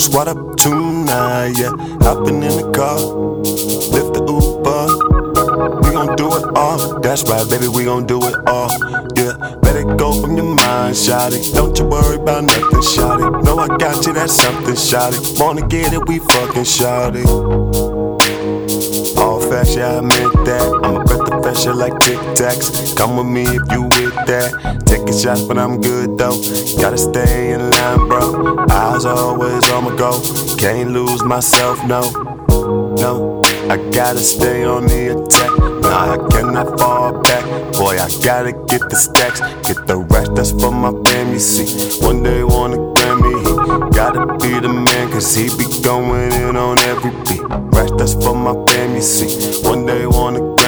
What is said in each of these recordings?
gon' squat up tonight. Yeah. Hopping in the car. Lift the Uber. We gon' do it all. That's right, baby. We gon' do it all. Yeah. Let it go from your mind, it. Don't you worry about nothing, it. Know I got you, that's something, it. Wanna get it, we fucking it. All facts, yeah, I meant that. I'm a air like Tic Tacs. Come with me if you with that. Taking shots, but I'm good though. Gotta stay in line, bro. Eyes always on my go. Can't lose myself, no. No, I gotta stay on the attack. Nah, I cannot fall back. Boy, I gotta get the stacks. Get the rest, that's for my family. See, one day wanna Grammy. Gotta be the man, cause he be going in on every beat. Rest, that's for my family. See, one day wanna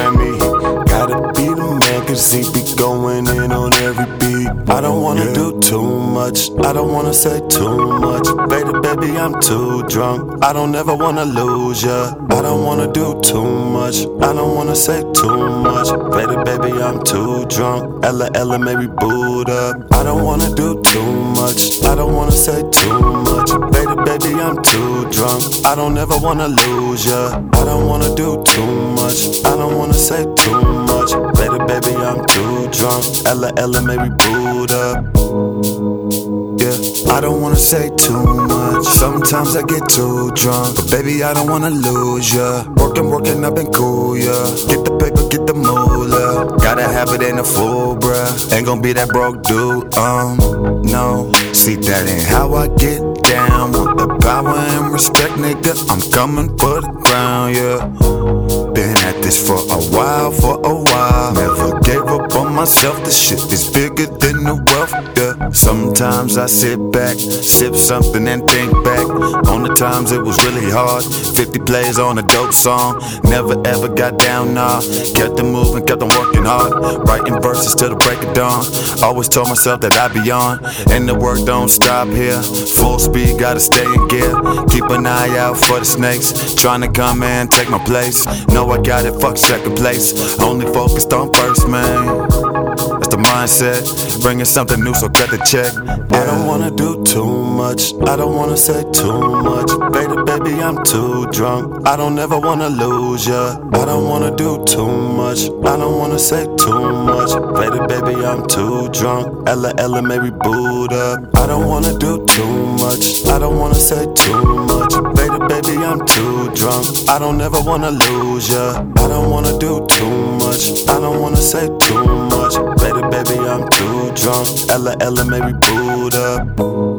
cause he be going in on every beat. I don't wanna do too much. I don't wanna say too much. Baby, baby, I'm too drunk. I don't ever wanna lose ya. I don't wanna do too much. I don't wanna say too much. Baby, baby, I'm too drunk. Ella, Ella, maybe boot up. I don't wanna do too much. I don't wanna say too much. Baby, baby, I'm too drunk. I don't ever wanna lose ya. I don't wanna do too much. I don't wanna say too much. Baby, I'm too drunk. Ella, Ella, Mai we Boo'd Up. Yeah, I don't wanna say too much. Sometimes I get too drunk. But baby, I don't wanna lose ya. Working, working, I've been cool, yeah. Get the paper, get the moolah. Gotta have it in a full, bruh. Ain't gonna be that broke dude, um, no. See, that ain't how I get down. Want the power and respect, nigga. I'm coming for the ground, yeah. Been for a while, for a while. Never gave up on myself. This shit is bigger than the wealth, yeah. Sometimes I sit back, sip something and think back on the times it was really hard. 50 plays on a dope song. Never ever got down, nah. Kept it moving, kept on working hard. Writing verses till the break of dawn. Always told myself that I'd be on. And the work don't stop here. Full speed, gotta stay in gear. Keep an eye out for the snakes. Trying to come and take my place. Know I got it, fuck second place. Only focused on first, man. The mindset. Bringing something new, so cut the check. I don't wanna do too much. I don't wanna say too much. Baby, baby, I'm too drunk. I don't ever wanna lose ya. I don't wanna do too much. I don't wanna say too much. Baby, baby, I'm too drunk. Ella, Ella, Mai we Boo'd Up. I don't wanna do too much. I don't wanna say too much. Baby, baby, I'm too drunk. I don't ever wanna lose ya. I don't wanna do too much. I don't wanna say too much. Drunk. Ella, Ella, Mai we Boo'd Up.